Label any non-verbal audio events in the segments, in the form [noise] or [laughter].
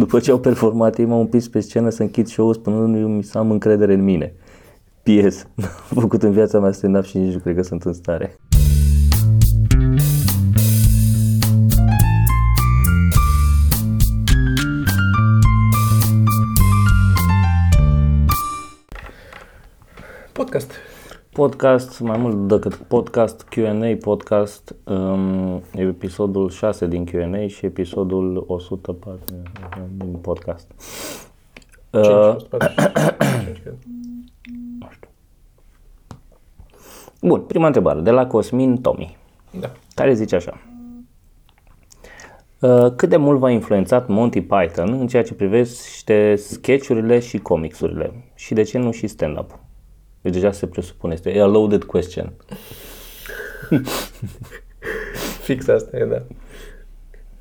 După ce au performat, ei m-au împins pe scenă să închid show-ul spunându-mi să am încredere în mine. PS. [laughs] Am făcut în viața mea stand-up și nici nu cred că sunt în stare. Podcast. Podcast, mai mult decât podcast, Q&A podcast, um, episodul 6 din Q&A și episodul 104 din podcast. Cinci, Uh, 145, cred. [coughs] bun, prima întrebare, de la Cosmin Tomi, Da. care zice așa. Uh, cât de mult v-a influențat Monty Python în ceea ce privește sketchurile și comicsurile? Și de ce nu și stand-up? Deci deja se presupune, este a loaded question. [laughs] Fix asta e, da.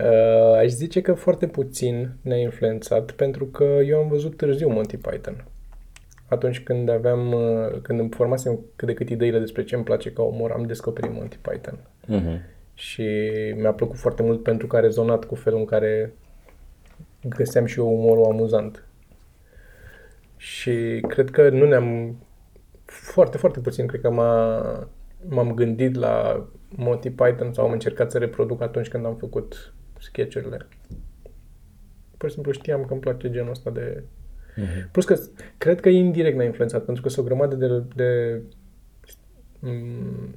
Uh, aș zice că foarte puțin ne-a influențat pentru că eu am văzut târziu Monty Python. Atunci când aveam, uh, când îmi formasem cât de cât ideile despre ce îmi place ca umor, am descoperit Monty Python. Mhm. Și mi-a plăcut foarte mult pentru că a rezonat cu felul în care găseam și eu umorul amuzant. Și cred că nu ne-am... Foarte, foarte puțin, cred că m-a, m-am gândit la Monty Python sau am încercat să reproduc atunci când am făcut sketchurile. Pur și simplu știam că îmi place genul ăsta de... Plus că cred că indirect ne-a influențat, pentru că sunt o grămadă de, de mm,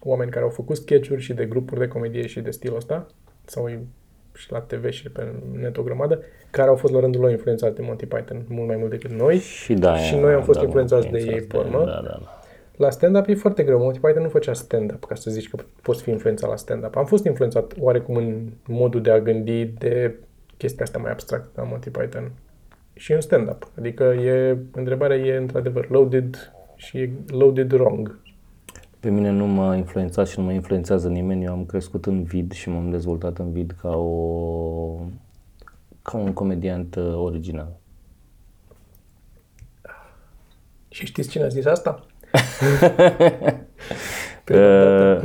oameni care au făcut sketch-uri și de grupuri de comedie și de stilul ăsta, sau e și la TV și pe net o grămadă, care au fost la rândul lor influențați de Monty Python mult mai mult decât noi. Și da, Și noi am fost da, influențați de influențați ei, pe urmă. Da, da, da. La stand-up e foarte greu. Monty Python nu făcea stand-up ca să zici că poți fi influențat la stand-up. Am fost influențat oarecum în modul de a gândi de chestia asta mai abstractă la Monty Python și în stand-up. Adică e, întrebarea e într-adevăr loaded și e loaded wrong. Pe mine nu m-a influențat și nu mă influențează nimeni. Eu am crescut în vid și m-am dezvoltat în vid ca o ca un comediant uh, original. Și știți cine a zis asta? [laughs] Uh,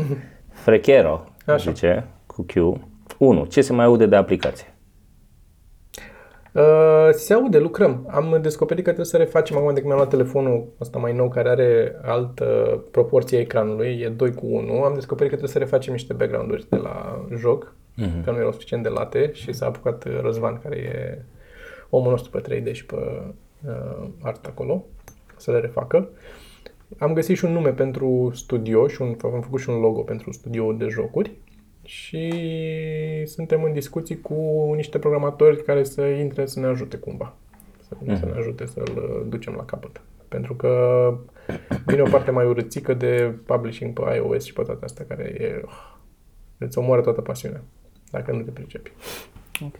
Frechero, Așa. zice, cu Q. 1. Ce se mai aude de aplicație? Uh, se aude, lucrăm. Am descoperit că trebuie să refacem acum de când mi-am luat telefonul ăsta mai nou care are altă proporție a ecranului, e 2 cu 1. Am descoperit că trebuie să refacem niște background-uri de la joc, uh-huh. că nu erau suficient de late și s-a apucat uh, Răzvan, care e omul nostru pe 3D și pe uh, art acolo, să le refacă. Am găsit și un nume pentru studio și un, am făcut și un logo pentru studio de jocuri și suntem în discuții cu niște programatori care să intre să ne ajute cumva. Să, mm. să ne ajute să-l uh, ducem la capăt. Pentru că vine o parte mai urâțică de publishing pe iOS și pe toate astea care e... oh, îți omoară toată pasiunea dacă nu te pricepi. Ok.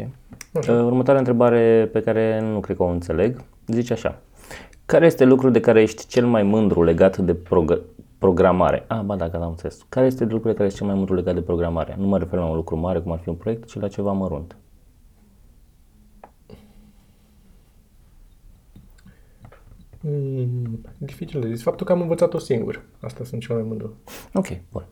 Uh, următoarea întrebare pe care nu cred că o înțeleg, zice așa. Care este lucrul de care ești cel mai mândru legat de prog- programare? Ah, ba da, că am înțeles. Care este lucrul de care ești cel mai mândru legat de programare? Nu mă refer la un lucru mare, cum ar fi un proiect, ci la ceva mărunt. Mm, dificil de zis. Faptul că am învățat-o singur. Asta sunt cel mai mândru. Ok, bun.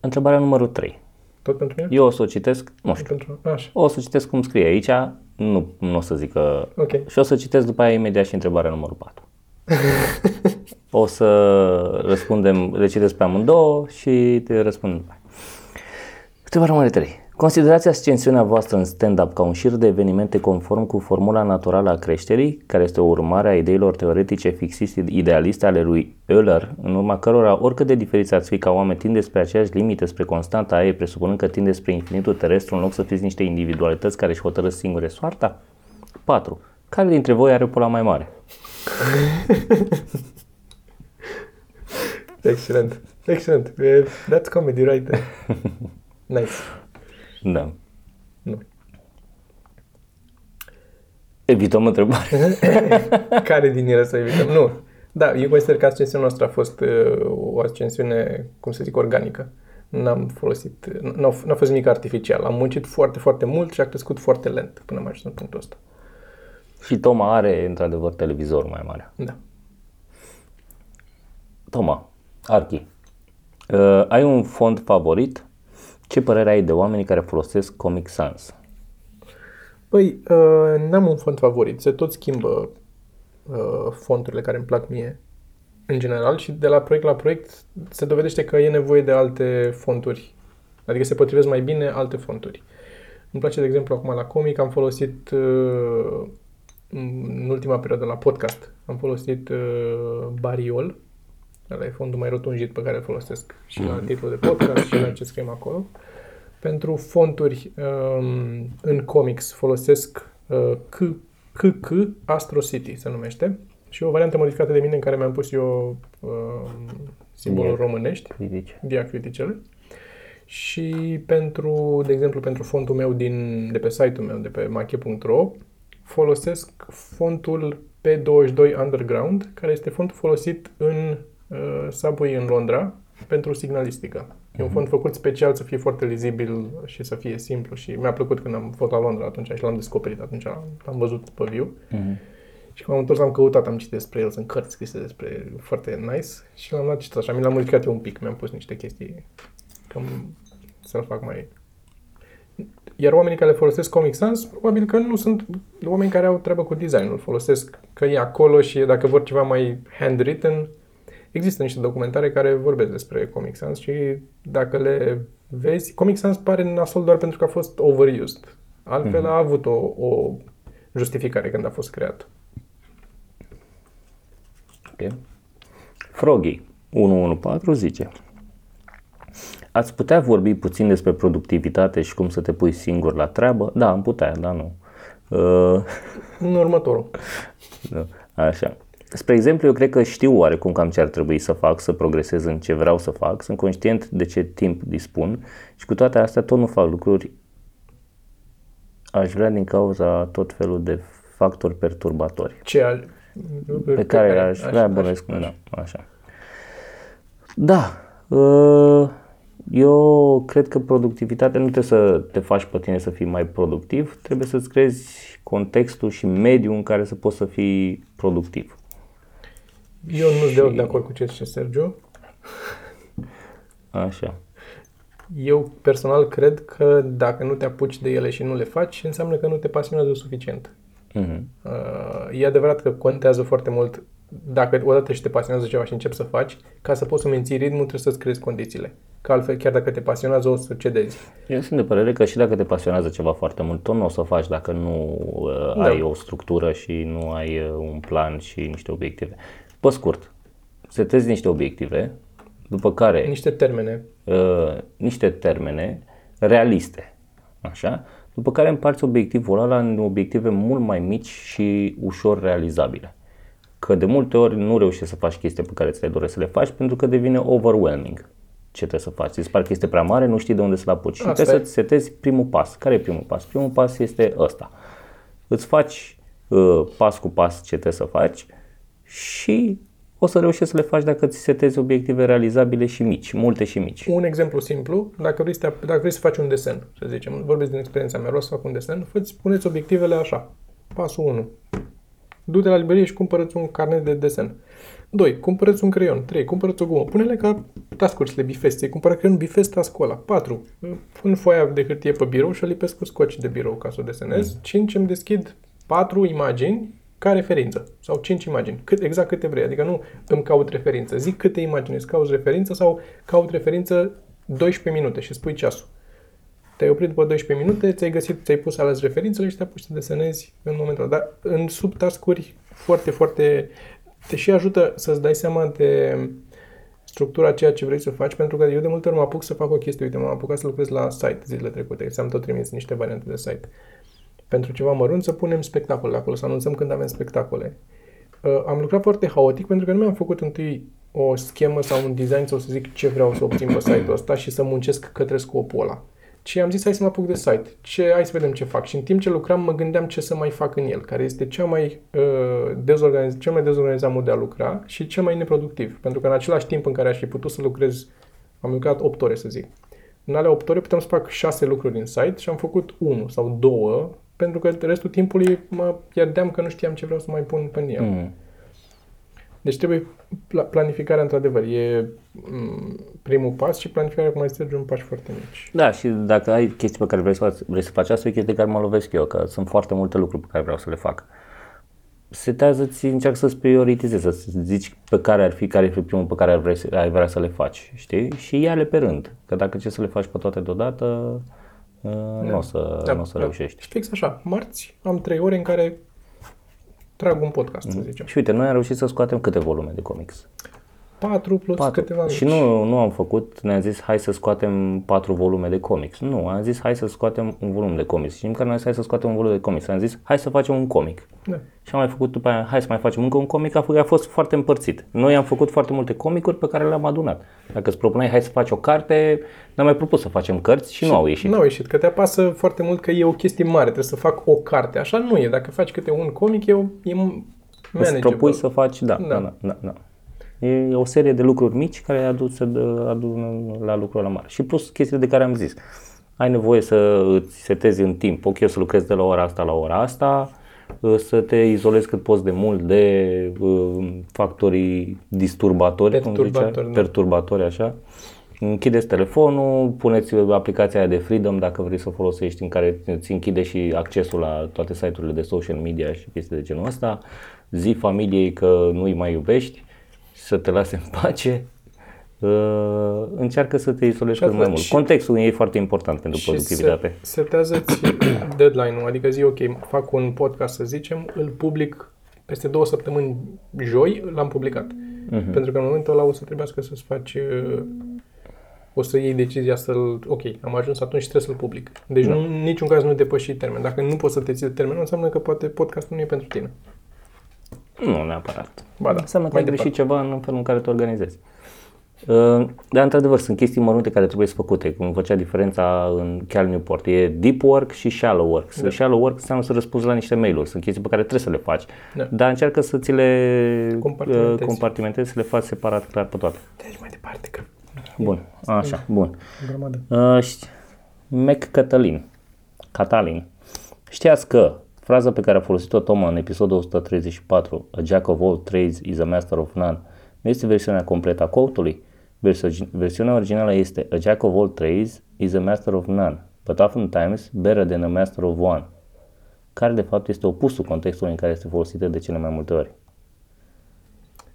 Întrebarea numărul 3. Tot pentru mine? Eu o să o citesc, nu știu, Pentru... Așa. o să citesc cum scrie aici, nu, nu o să zic că... Ok. Și o să citesc după aia imediat și întrebarea numărul 4. [laughs] o să răspundem, le citesc pe amândouă și te răspund după aia. Întrebarea numărul 3. Considerați ascensiunea voastră în stand-up ca un șir de evenimente conform cu formula naturală a creșterii, care este o urmare a ideilor teoretice fixiste idealiste ale lui Euler, în urma cărora oricât de diferiți ați fi ca oameni tindeți spre aceeași limite, spre constanta aie, presupunând că tindeți spre infinitul terestru, în loc să fiți niște individualități care își hotărăsc singure soarta? 4. Care dintre voi are pola mai mare? [laughs] Excelent. Excelent. E, That's comedy right there. [laughs] Nice. Da. Nu. Evităm întrebare. [laughs] Care din ele să evităm? Nu. Da, eu consider că ascensiunea noastră a fost uh, o ascensiune, cum să zic, organică. N-am folosit, n-a, n-a fost nimic artificial. Am muncit foarte, foarte mult și a crescut foarte lent până am ajuns în punctul ăsta. și Toma are, într-adevăr, televizor mai mare. Da. Toma, Archi, uh, ai un fond favorit? Ce părere ai de oamenii care folosesc Comic Sans? Păi, uh, n-am un font favorit. Se tot schimbă uh, fonturile care îmi plac mie, în general, și de la proiect la proiect se dovedește că e nevoie de alte fonturi. Adică se potrivesc mai bine alte fonturi. Îmi place, de exemplu, acum la comic am folosit uh, în ultima perioadă la podcast, am folosit uh, Bariol, ăla e fondul mai rotunjit pe care îl folosesc și la titlul de podcast și la ce scriem acolo. Pentru fonturi um, în comics folosesc uh, K, KK Astro City se numește și o variantă modificată de mine în care mi-am pus eu uh, simbolul Dia- românești, Critice. diacriticele. Și pentru, de exemplu, pentru fontul meu din, de pe site-ul meu, de pe mache.ro, folosesc fontul P22 Underground, care este fontul folosit în uh, subway în Londra pentru signalistică. E un font făcut special să fie foarte lizibil și să fie simplu și mi-a plăcut când am fost la Londra atunci și l-am descoperit atunci, l-am l-am văzut pe viu. Mhm. Și când am întors, am căutat, am citit despre el, sunt cărți scrise despre foarte nice și l-am luat citit așa, mi l-am modificat eu un pic, mi-am pus niște chestii cam să-l fac mai... Iar oamenii care folosesc Comic Sans, probabil că nu sunt oameni care au treabă cu designul, folosesc că e acolo și dacă vor ceva mai handwritten, există niște documentare care vorbesc despre Comic Sans și dacă le vezi, Comic Sans pare nasol doar pentru că a fost overused. Altfel a avut o, o justificare când a fost creat. Ok. Froggy 114 zice Ați putea vorbi puțin despre productivitate și cum să te pui singur la treabă? Da, am putea, dar nu. Uh, În următorul. nu. Așa. Spre exemplu, eu cred că știu oarecum cam ce ar trebui să fac, să progresez în ce vreau să fac, sunt conștient de ce timp dispun și cu toate astea tot nu fac lucruri aș vrea din cauza tot felul de factori perturbatori Ce al... pe care aș vrea bănuiesc că da, așa. Da, uh, eu cred că productivitatea nu trebuie să te faci pe tine să fii mai productiv, trebuie să-ți creezi contextul și mediul în care să poți să fii productiv. Eu nu sunt deloc de acord cu ce zice Sergio. [laughs] Așa. Eu personal cred că dacă nu te apuci de ele și nu le faci, înseamnă că nu te pasionează suficient. Mhm. Uh, e adevărat că contează foarte mult dacă odată și te pasionează ceva și începi să faci, ca să poți să menții ritmul, trebuie să-ți creezi condițiile. Că altfel, chiar dacă te pasionează, o să cedezi. Eu sunt de părere că și dacă te pasionează ceva foarte mult, tot nu o să o faci dacă nu uh, Da. ai o structură și nu ai uh, un plan și niște obiective. Pe scurt, setezi niște obiective, după care Niște termene. uh, niște termene realiste, așa, după care împarți obiectivul ăla în obiective mult mai mici și ușor realizabile. Că de multe ori nu reușești să faci chestii pe care ți le dorești să le faci pentru că devine overwhelming ce trebuie să faci. Îți pare că este prea mare, nu știi de unde să-l apuci. Și Asta trebuie e. să-ți setezi primul pas. Care e primul pas? Primul pas este ăsta. Îți faci uh, pas cu pas ce trebuie să faci și o să reușești să le faci dacă ți setezi obiective realizabile și mici, multe și mici. Un exemplu simplu, dacă vrei, să te, dacă vrei să faci un desen, să zicem, vorbesc din experiența mea, vreau să fac un desen, fă puneți obiectivele așa. Pasul 1. Du-te la librărie și cumpărăți un carnet de desen. 2. Cumpărăți un creion. 3. Cumpărăți o gumă. Pune-le ca task să le bifezi. Ți-ai cumpărat creion, bifezi task-ul ăla. 4. Pun foaia de hârtie pe birou și o lipesc cu scoci de birou ca să o desenez. 5. Îmi deschid 4 imagini ca referință. Sau 5 imagini. Cât, exact câte vrei. Adică nu îmi caut referință. Zic câte imagini îți cauți referință sau caut referință 12 minute și spui ceasul. Te-ai oprit după 12 minute, ți-ai găsit, ți-ai pus ales referințele și te apuci să desenezi în momentul ăla. Dar în subtascuri foarte, foarte... Te și ajută să-ți dai seama de structura a ceea ce vrei să faci, pentru că eu de multe ori mă apuc să fac o chestie. Uite, m-am apucat să lucrez la site zilele trecute, ți-am tot trimis niște variante de site. Pentru ceva mărunt să punem spectacole acolo, să anunțăm când avem spectacole. Uh, am lucrat foarte haotic pentru că nu mi-am făcut întâi o schemă sau un design sau să zic ce vreau să obțin pe site-ul ăsta și să muncesc către scopul ăla. Și am zis hai să mă apuc de site. Ce, hai să vedem ce fac. Și în timp ce lucram mă gândeam ce să mai fac în el, care este cea mai, uh, dezorganiz- cel mai dezorganizat mod de a lucra și cel mai neproductiv. Pentru că în același timp în care aș fi putut să lucrez, am lucrat 8 ore să zic. În alea 8 ore puteam să fac 6 lucruri în site și am făcut 1 sau 2 pentru că restul timpului mă pierdeam că nu știam ce vreau să mai pun pe el. Mm. Deci trebuie pla- planificarea într-adevăr. E m, primul pas și planificarea cum mai trage un pași foarte mici. Da, și dacă ai chestii pe care vrei să, faci, vrei să faci asta, e chestii care mă lovesc eu, că sunt foarte multe lucruri pe care vreau să le fac. Setează-ți, încearcă să-ți prioritizezi, să zici pe care ar fi, care ar fi primul pe care ar vrea, ai vrea să le faci, știi? Și ia-le pe rând, că dacă ce să le faci pe toate deodată, uh, nu o să, Da, nu o să da. reușești. Și fix așa, marți am trei ore în care trag un podcast, să zicem. Și uite, noi am reușit să scoatem câte volume de comics? Patru plus Patru. câteva mici. Și nu, nu am făcut, ne-am zis hai să scoatem patru volume de comics. Nu, am zis hai să scoatem un volum de comics. Și care noi hai să scoatem un volum de comics. Am zis hai să facem un comic. Da. Și am mai făcut după aia, hai să mai facem încă un comic, a, f- a fost foarte împărțit. Noi am făcut foarte multe comicuri pe care le-am adunat. Dacă îți propuneai, hai să faci o carte, ne-am mai propus să facem cărți și nu au ieșit. Nu au ieșit, că te apasă foarte mult că e o chestie mare, trebuie să fac o carte. Așa nu e. Dacă faci câte un comic, e, o, e Îți manageable. propui să faci, da, Da. da, da, da, da. E o serie de lucruri mici care adun, să dă- adun la lucrul la mare. Și plus chestiile de care am zis. Ai nevoie să îți setezi în timp. Ok, eu să lucrezi de la ora asta la ora asta, să te izolezi cât poți de mult de uh, factorii disturbatori, cum Perturbatori, zicea, da. perturbatori, așa. Închideți telefonul, puneți aplicația aia de Freedom dacă vrei să o folosești în care îți închide și accesul la toate site-urile de social media și chestii de genul ăsta. Zi familiei că nu îi mai iubești, să te lase în pace. Uh, încearcă să te izolezi Și cât mai atât. mult. Și- Contextul e foarte important pentru Și productivitate. se, setează-ți [coughs] deadline-ul, adică zi, ok, fac un podcast, să zicem, îl public peste două săptămâni joi, l-am publicat. Mhm. Pentru că în momentul ăla o să trebuiască să-ți faci, uh, o să iei decizia să-l, ok, am ajuns atunci și trebuie să-l public. Deci Da. nu, în niciun caz nu depăși termen. Dacă nu poți să te ții de termenul, înseamnă că poate podcastul nu e pentru tine. Nu neapărat. Ba da, Înseamnă că mai ai greșit ceva în felul în care te organizezi. Uh, Dar, într-adevăr, sunt chestii mărunte care trebuie să făcute, cum făcea diferența în Cal Newport. E deep work și shallow work. Da. Shallow work înseamnă să răspunzi la niște mail-uri, sunt chestii pe care trebuie să le faci. Da. Dar încearcă să ți le Compartimentezi. uh, compartimentezi, să le faci separat, clar pe toate. Deci mai departe, că Bun, așa, bun. o grămadă. Uh, ști- Mac Catalin. Catalin. Știați că fraza pe care a folosit-o Toma în episodul 134, A Jack of all trades is a master of none, nu este versiunea completă a quote-ului. Versi- Versiunea originală este A Jack of all trades is a master of none, but oftentimes better than a master of one, care de fapt este opusul contextului în care este folosită de cele mai multe ori.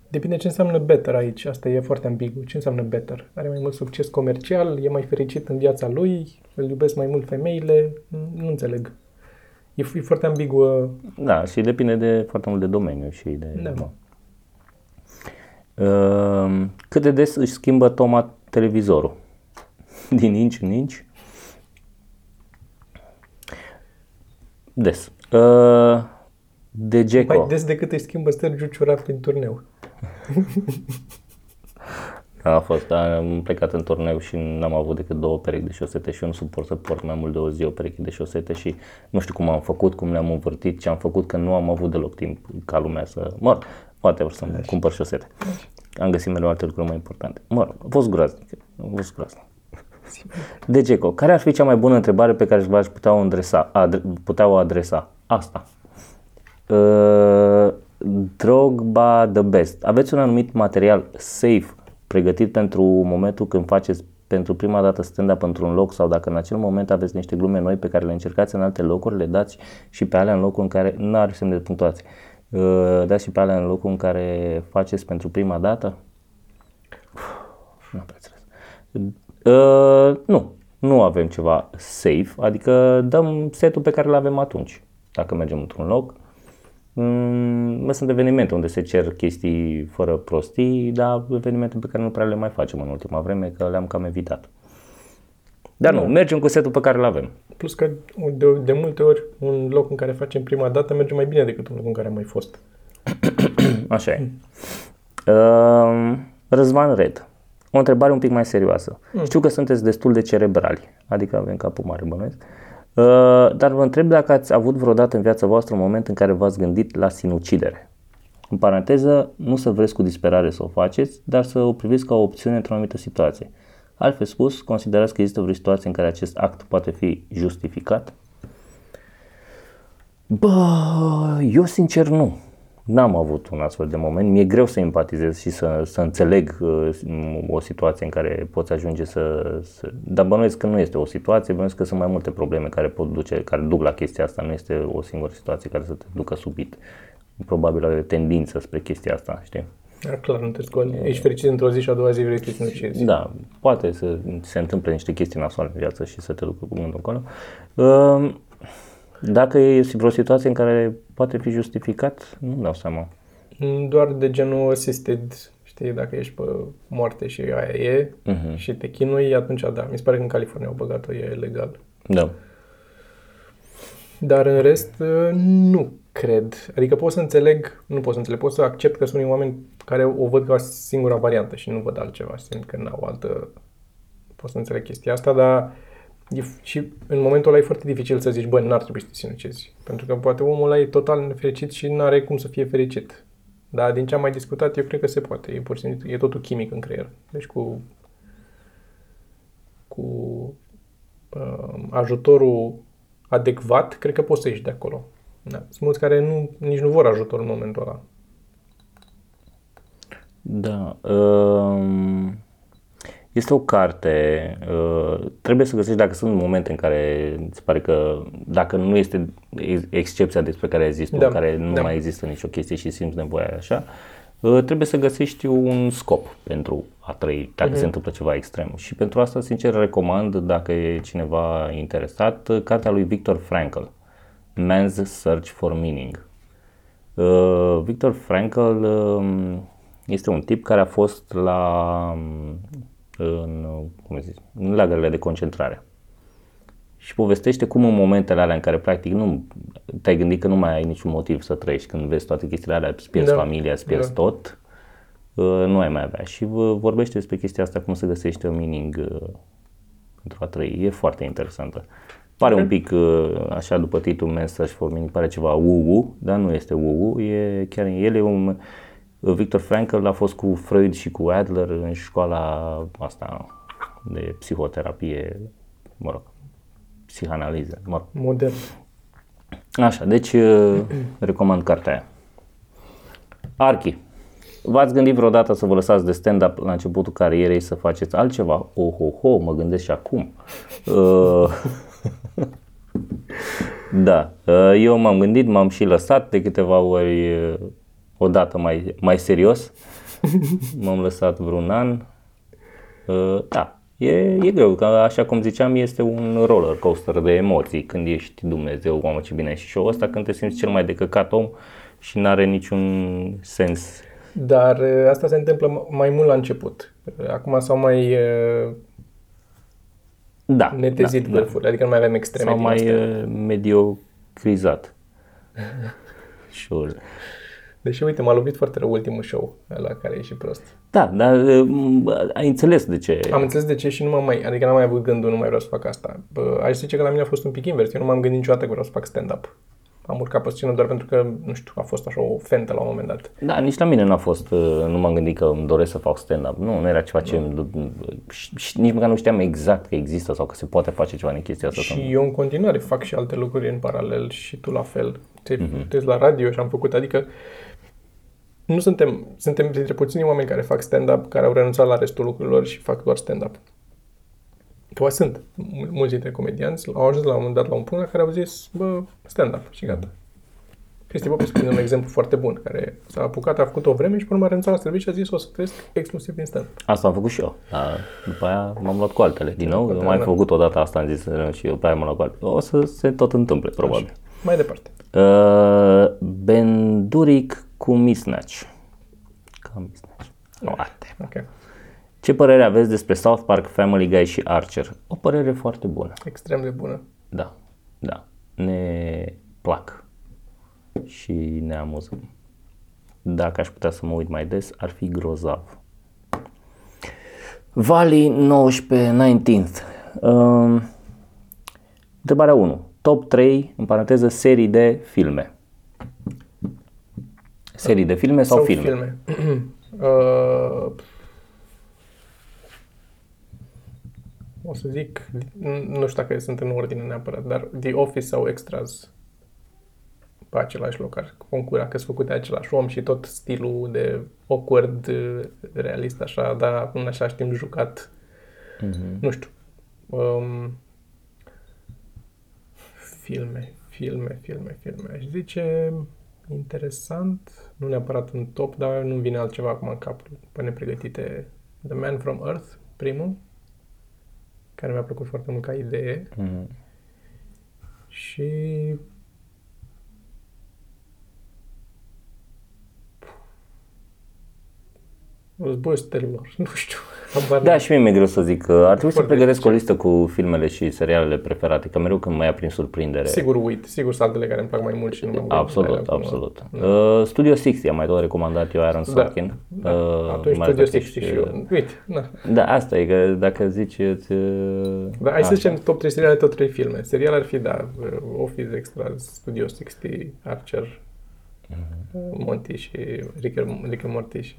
Depinde ce înseamnă better aici. Asta e foarte ambigu. Ce înseamnă better? Are mai mult succes comercial? E mai fericit în viața lui? Îl iubesc mai mult femeile? Nu înțeleg. E, e foarte ambiguă. Da, și depinde de foarte mult de domeniu și de... Da. nu. Uh, cât de des își schimbă Toma televizorul? [laughs] Din inci în inci? Des. Uh, Degeco. Mai des decât își schimbă Sergiu Ciura prin turneu. [laughs] A fost, am plecat în turneu și n-am avut decât două perechi de șosete și eu nu suport să port mai mult de o zi o pereche de șosete și nu știu cum am făcut, cum le-am învârtit, ce am făcut, că nu am avut deloc timp ca lumea să... Mă rog, poate o să-mi cumpăr șosete. Am găsit mereu alte lucruri mai importante. Mă rog, a fost groaznic. A fost groaznic. Degeco, care ar fi cea mai bună întrebare pe care v-aș putea o adresa? Adre, putea o adresa? Asta. Uh, Drogba the best. Aveți un anumit material safe pregătit pentru momentul când faceți pentru prima dată stand-up într-un loc sau dacă în acel moment aveți niște glume noi pe care le încercați în alte locuri, le dați și pe alea în locul în care nu are semn de punctuație. Uh, dați și pe alea în locul în care faceți pentru prima dată? Nu am prea înțeles. Uh, nu, nu avem ceva safe, adică dăm setul pe care îl avem atunci. Dacă mergem într-un loc, Mm, sunt evenimente unde se cer chestii fără prostii, dar evenimente pe care nu prea le mai facem în ultima vreme, că le-am cam evitat. Dar nu, mergem cu setul pe care îl avem. Plus că de, de multe ori un loc în care facem prima dată merge mai bine decât un loc în care am mai fost. [clears throat] Așa e. Uh, Răzvan Red. O întrebare un pic mai serioasă. Știu că sunteți destul de cerebrali, adică avem capul mare bănuiesc. Uh, dar vă întreb dacă ați avut vreodată în viața voastră un moment în care v-ați gândit la sinucidere. În paranteză, nu să vreți cu disperare să o faceți, dar să o priviți ca o opțiune într-o anumită situație. Altfel spus, considerați că există vreo situație în care acest act poate fi justificat? Bă, eu sincer nu. N-am avut un astfel de moment. Mi-e greu să empatizez și să, să înțeleg uh, o situație în care poți ajunge să, să... Dar bănuiesc că nu este o situație, bănuiesc că sunt mai multe probleme care pot duce, care duc la chestia asta. Nu este o singură situație care să te ducă subit. Probabil are tendință spre chestia asta, știi? Dar clar, nu te scoli. Ești fericit într-o zi și a doua zi vrei să te sinucizi. Da, poate să se întâmple niște chestii nasoale în viață și să te ducă cu gândul acolo. Uh, Dacă este vreo situație în care poate fi justificat, nu dau seama. Doar de genul assisted, știi, dacă ești pe moarte și aia e Mhm. și te chinui, atunci da. Mi se pare că în California au băgat-o, e legal. Da. Dar în rest, uh, nu cred. Adică pot să înțeleg, nu pot să înțeleg, pot să accept că sunt unii oameni care o văd ca singura variantă și nu văd altceva. Simt că n-au altă... Pot să înțeleg chestia asta, dar e, f- și în momentul ăla e foarte dificil să zici, bă, n-ar trebui să te sinucizi. Pentru că poate omul ăla e total nefericit și nu are cum să fie fericit. Dar din ce am mai discutat, eu cred că se poate. E pur și simplu, e totul chimic în creier. Deci cu cu uh, ajutorul adecvat, cred că poți să ieși de acolo. Da. Sunt mulți care nu, nici nu vor ajutor în momentul ăla. Da. um, Este o carte. uh, Trebuie să găsești dacă sunt momente în care îți pare că dacă nu este ex- excepția despre care ai zis tu, Da, în care nu da. mai există nicio chestie și simți nevoia așa, uh, trebuie să găsești un scop pentru a trăi dacă se întâmplă ceva extrem. Și pentru asta, sincer, recomand, dacă e cineva interesat, uh, cartea lui Viktor Frankl, Man's Search for Meaning. Uh, Viktor Frankl um, este un tip care a fost la um, în, uh, cum zic, în lagările de concentrare. Și povestește cum în momentele alea în care practic nu te-ai gândit că nu mai ai niciun motiv să trăiești, când vezi toate chestiile alea, îți pierzi Da. familia, îți pierzi Da. tot, uh, nu ai mai avea. Și vă- vorbește despre chestia asta, cum să găsești un meaning uh, pentru a trăi. E foarte interesantă. Pare un pic, uh, așa după titlul Man's Search for Meaning, pare ceva woo dar nu este woo e chiar el e un... Victor Frankl a fost cu Freud și cu Adler în școala asta de psihoterapie, mă rog, psihanaliză, mă rog. Modern. Așa, deci uh, [clears throat] recomand cartea aia. Archi, v-ați gândit vreodată să vă lăsați de stand-up la începutul carierei să faceți altceva? Oh, oh, oh, mă gândesc și acum. Uh, [laughs] da, uh, eu m-am gândit, m-am și lăsat de câteva ori, uh, odată mai, mai serios. [laughs] M-am lăsat vreun an. Uh, Da, e, e greu, că așa cum ziceam, este un roller coaster de emoții când ești Dumnezeu, mamă ce bine ai și show ăsta, când te simți cel mai de căcat om și n-are niciun sens. Dar uh, asta se întâmplă m- mai mult la început. Uh, Acum s-au mai uh, Da, netezit da, da. vârfuri, adică nu mai avem extreme sau din mai astea. uh, mediocrizat. [laughs] Sure. Deși, uite, m-a lovit foarte rău ultimul show la care e și prost. Da, dar uh, ai înțeles de ce. Am înțeles de ce și nu m-am mai, adică n-am mai avut gândul, nu mai vreau să fac asta. Bă, aș zice că la mine a fost un pic invers. Eu nu m-am gândit niciodată că vreau să fac stand-up. Am urcat pe scenă doar pentru că, nu știu, a fost așa o fentă la un moment dat. Da, nici la mine n-a fost, uh, nu m-am gândit că îmi doresc să fac stand-up. Nu, nu era ceva ce... Și, și nici măcar nu știam exact că există sau că se poate face ceva în chestia asta. Și eu în continuare fac și alte lucruri în paralel și tu la fel. Te uh la radio și am făcut, adică nu suntem, suntem dintre puțini oameni care fac stand-up, care au renunțat la restul lucrurilor și fac doar stand-up. Că sunt mul- mulți dintre comedianți, au ajuns la un moment dat la un punct la care au zis, bă, stand-up și gata. Cristi Popescu e un exemplu foarte bun, care s-a apucat, a făcut o vreme și până a renunțat la serviciu și a zis o să trăiesc exclusiv din stand Asta am făcut și eu. Dar după aia m-am luat cu altele. Din nou, cu am altele, mai da. făcut o dată asta, am zis uh, și eu pe aia m-am luat cu altele. O să se tot întâmple, probabil. Mai departe. Uh, Benduric cu Misnatch. Ca Misnatch. Foarte. Ok. Ce părere aveți despre South Park, Family Guy și Archer? O părere foarte bună. Extrem de bună. Da, da. Ne plac și ne amuzăm. Dacă aș putea să mă uit mai des, ar fi grozav. Vali 19 19th. Um, întrebarea 1. Top 3, în paranteză, serii de filme. Serii de filme sau, filme? filme. [clears throat] uh, o să zic, nu știu dacă sunt în ordine neapărat, dar The Office sau Extras. pe același loc, ar concura, că sunt făcute de același om și tot stilul de awkward, uh, realist așa, dar în același timp jucat, Mhm. nu știu. Um, filme, filme, filme, filme. Aș zice interesant, nu neapărat în top, dar nu vine altceva acum în cap pe nepregătite. The Man from Earth, primul, care mi-a plăcut foarte mult ca idee. Mhm. Și Războiul stelelor, [laughs] nu știu. Habar Da, n-am. și mie mi-e greu să zic că ar trebui să Foarte pregătesc o listă cu filmele și serialele preferate, că mereu când mă ia prin surprindere. Sigur uit, sigur sunt altele care îmi plac mai mult și nu mă uit la Absolut, ele acum. absolut. Uh, Studio 60 am mai tot recomandat eu Aaron Sorkin. Da. Uh, Atunci mai Studio ales că 60 ești, și eu. Uite, na. Da, asta e, că dacă zici... Îți, uh, Dar hai să așa. zicem top 3 seriale, top 3 filme. Serial ar fi, da, Office, Extra, Studio 60, Archer, Mhm. Monty și Rick, and- Rick and Morty și...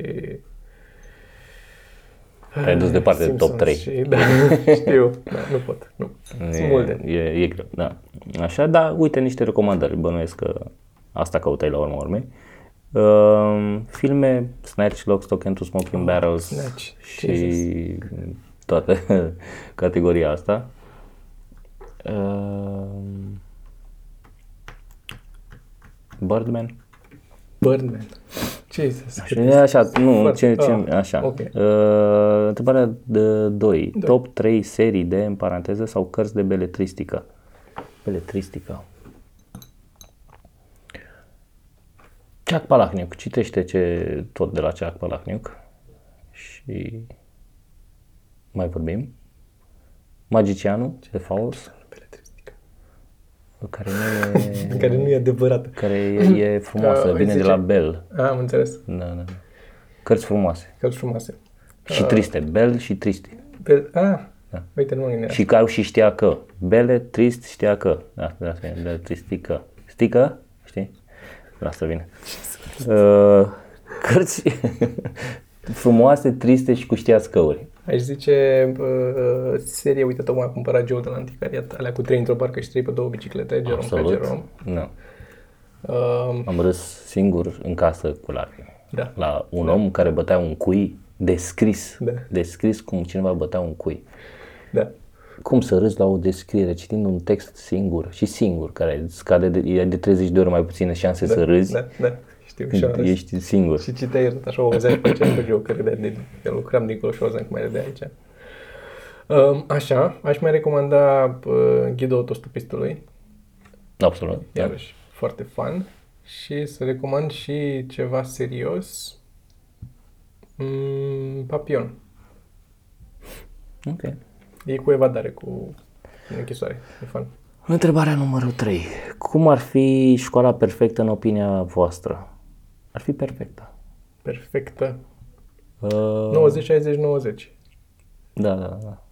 Te-ai dus departe de top Simpsons 3. Și, da, [laughs] știu, da, nu pot, nu. Sunt E, multe. e, e greu, da. Așa, da, uite niște recomandări, bănuiesc că asta căutai la urma urmei. Uh, filme, Snatch, Lock, Stock and Two Smoking Barrels Oh, Snatch, și toată [laughs] categoria asta. Uh, Birdman. Birdman. Jesus. Și e așa, nu, Foarte- ce, ce, ah, așa. ok. Uh, întrebarea de 2. Top 3 serii de, în paranteză, sau cărți de beletristică. Beletristică. Chuck Palahniuk. Citește ce tot de la Chuck Palahniuk. Și mai vorbim. Magicianul de Faust, Beletristică. Care nu e, [laughs] Care nu e adevărată. care e, e frumoasă, Uh, vine de zice- la Bell. Ah, am înțeles. Da, da, da. Cărți frumoase. Cărți frumoase. Și triste. Bell și tristi. Be- ah, uite, nu mă gândeam. Și că și știa că. Bele, trist, știa că. Da, da, asta e, bele, tristică. Stică? Știi? La asta vine. Uh, cărți [laughs] frumoase, triste și cu știați căuri. Aș zice uh, serie, uite, tocmai am cumpărat Joe de la anticariat, alea cu trei într-o barcă și trei pe două biciclete, Jerome ca Absolut. Jerome. Nu. Uh, Am râs singur în casă cu lacrimi. Da. La un om care bătea un cui descris. Da. Descris cum cineva bătea un cui. da. Cum să râzi la o descriere citind un text singur și singur, care scade de, e de 30 de ori mai puține șanse să râzi. Da, da, știu. Și, am râs. Ești singur. și citeai ieri tot așa o auzeai pe aceea cu Joe, că râdea de, de lucram dincolo și o auzeam cum mai râdea aici. Um, așa, aș mai recomanda uh, Ghidul Autostopistului, Absolut. Da. iarăși foarte fun. Și să recomand și ceva serios. Mm, Papion. Ok. E cu evadare, cu închisoare. E fun. Întrebarea numărul 3. Cum ar fi școala perfectă în opinia voastră? Ar fi perfectă. Perfectă. Uh, 90, 60, 90. da, da, da.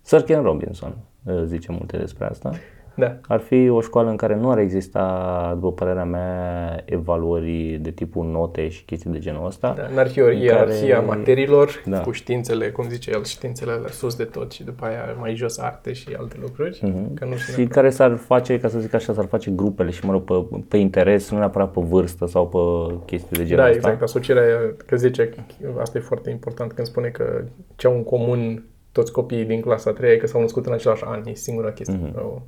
Sir Ken Robinson uh, zice multe despre asta. Da. Ar fi o școală în care nu ar exista, după părerea mea, evaluări de tipul note și chestii de genul ăsta. Da, n-ar fi o ierarhia care- materiilor Da. cu științele, cum zice el, științele la sus de tot și după aia mai jos arte și alte lucruri. Că nu Și care s-ar face, ca să zic așa, s-ar face grupele și, mă rog, pe, pe interes, nu neapărat pe vârstă sau pe chestii de genul Da, ăsta. exact, asocierea, că zice, asta e foarte important când spune că ce au în comun toți copiii din clasa 3 e că s-au născut în același an, e singura chestie. Mm.